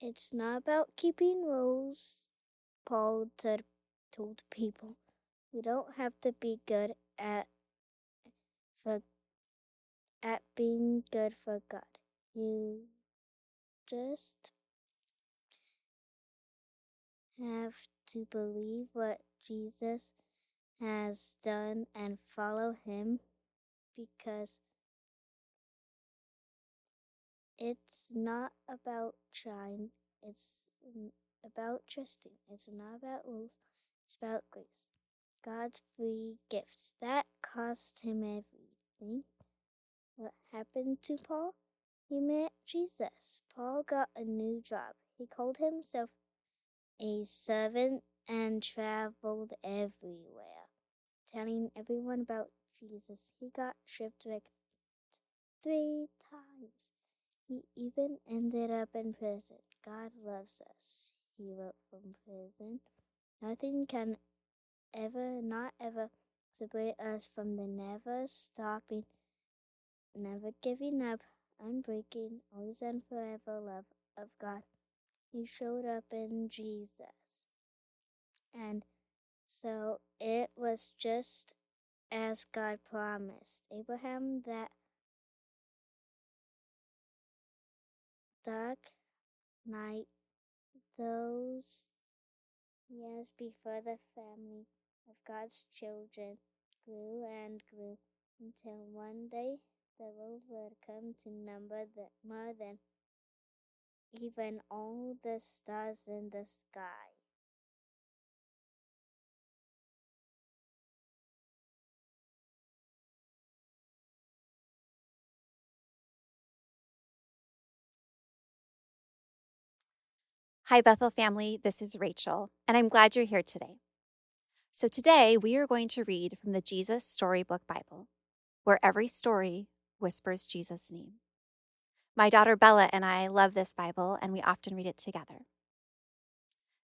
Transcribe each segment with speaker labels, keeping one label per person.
Speaker 1: It's not about keeping rules, Paul told, told people. We don't have to be good at for at being good for God. You just have to believe what Jesus has done and follow him because it's not about trying, it's about trusting. It's not about rules, it's about grace. God's free gift. That cost him everything. What happened to Paul? He met Jesus. Paul got a new job. He called himself a servant and traveled everywhere, telling everyone about Jesus. He got shipwrecked three times. He even ended up in prison. God loves us, he wrote from prison. Nothing can ever, not ever, separate us from the never stopping, never giving up, unbreaking, always and forever love of God. He showed up in Jesus. And so it was just as God promised Abraham that dark night, those years before the family of God's children grew and grew until one day the world would come to number the, more than even all the stars in the sky.
Speaker 2: Hi, Bethel family. This is Rachel, and I'm glad you're here today. So, today we are going to read from the Jesus Storybook Bible, where every story whispers Jesus' name. My daughter Bella and I love this Bible, and we often read it together.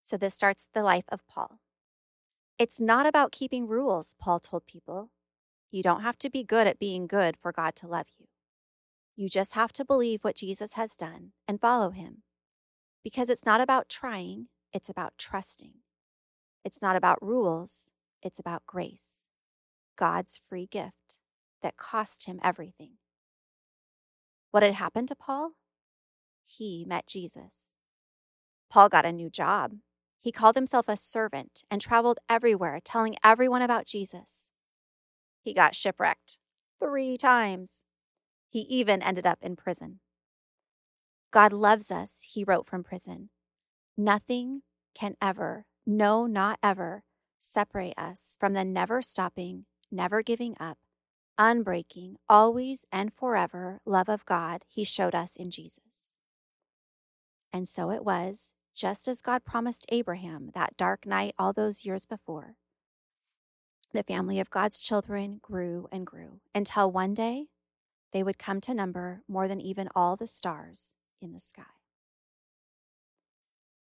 Speaker 2: So, this starts the life of Paul. It's not about keeping rules, Paul told people. You don't have to be good at being good for God to love you. You just have to believe what Jesus has done and follow him because it's not about trying, it's about trusting. It's not about rules, it's about grace. God's free gift that cost him everything. What had happened to Paul? He met Jesus. Paul got a new job. He called himself a servant and traveled everywhere telling everyone about Jesus. He got shipwrecked three times. He even ended up in prison. God loves us, he wrote from prison. Nothing can ever, no, not ever, separate us from the never stopping, never giving up, unbreaking, always and forever love of God he showed us in Jesus. And so it was, just as God promised Abraham that dark night all those years before. The family of God's children grew and grew until one day they would come to number more than even all the stars in the sky.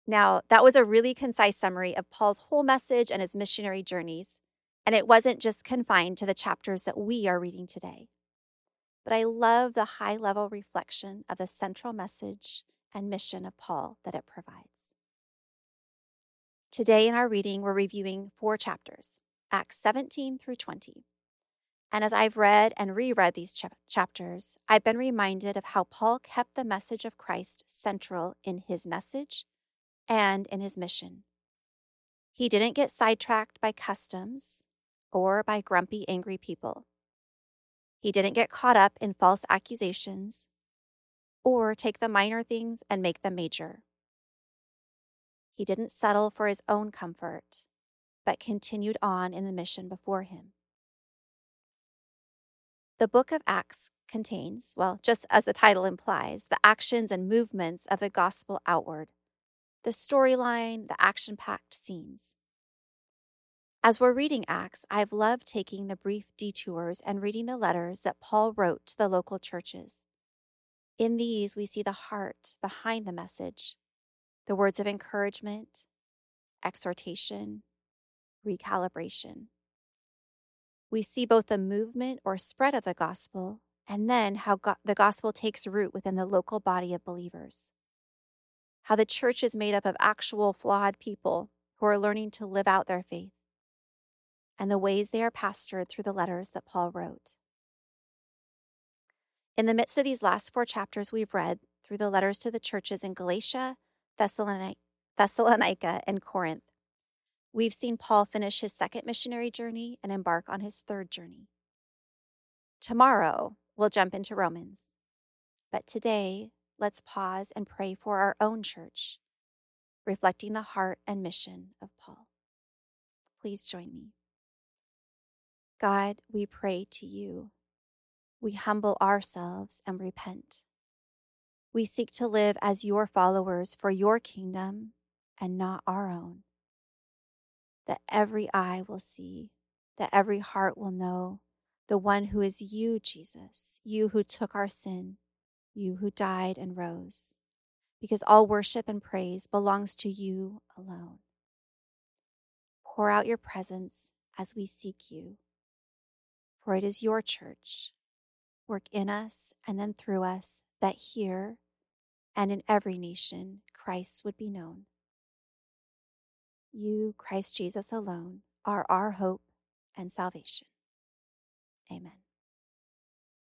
Speaker 2: Now, that was a really concise summary of Paul's whole message and his missionary journeys, and it wasn't just confined to the chapters that we are reading today. But I love the high level reflection of the central message and mission of Paul that it provides. Today in our reading, we're reviewing four chapters Acts 17 through 20. And as I've read and reread these ch- chapters, I've been reminded of how Paul kept the message of Christ central in his message and in his mission. He didn't get sidetracked by customs or by grumpy, angry people. He didn't get caught up in false accusations or take the minor things and make them major. He didn't settle for his own comfort, but continued on in the mission before him. The book of Acts contains, well, just as the title implies, the actions and movements of the gospel outward, the storyline, the action packed scenes. As we're reading Acts, I've loved taking the brief detours and reading the letters that Paul wrote to the local churches. In these, we see the heart behind the message, the words of encouragement, exhortation, recalibration we see both the movement or spread of the gospel and then how go- the gospel takes root within the local body of believers. how the church is made up of actual flawed people who are learning to live out their faith, and the ways they are pastored through the letters that Paul wrote. In the midst of these last four chapters we've read through the letters to the churches in Galatia, Thessalonica, and Corinth, we've seen Paul finish his second missionary journey and embark on his third journey. Tomorrow, we'll jump into Romans. But today, let's pause and pray for our own church, reflecting the heart and mission of Paul. Please join me. God, we pray to you. We humble ourselves and repent. We seek to live as your followers for your kingdom and not our own. That every eye will see, that every heart will know the one who is you, Jesus, you who took our sin, you who died and rose, because all worship and praise belongs to you alone. Pour out your presence as we seek you, for it is your church. Work in us and then through us that here and in every nation Christ would be known. You, Christ Jesus alone, are our hope and salvation. Amen.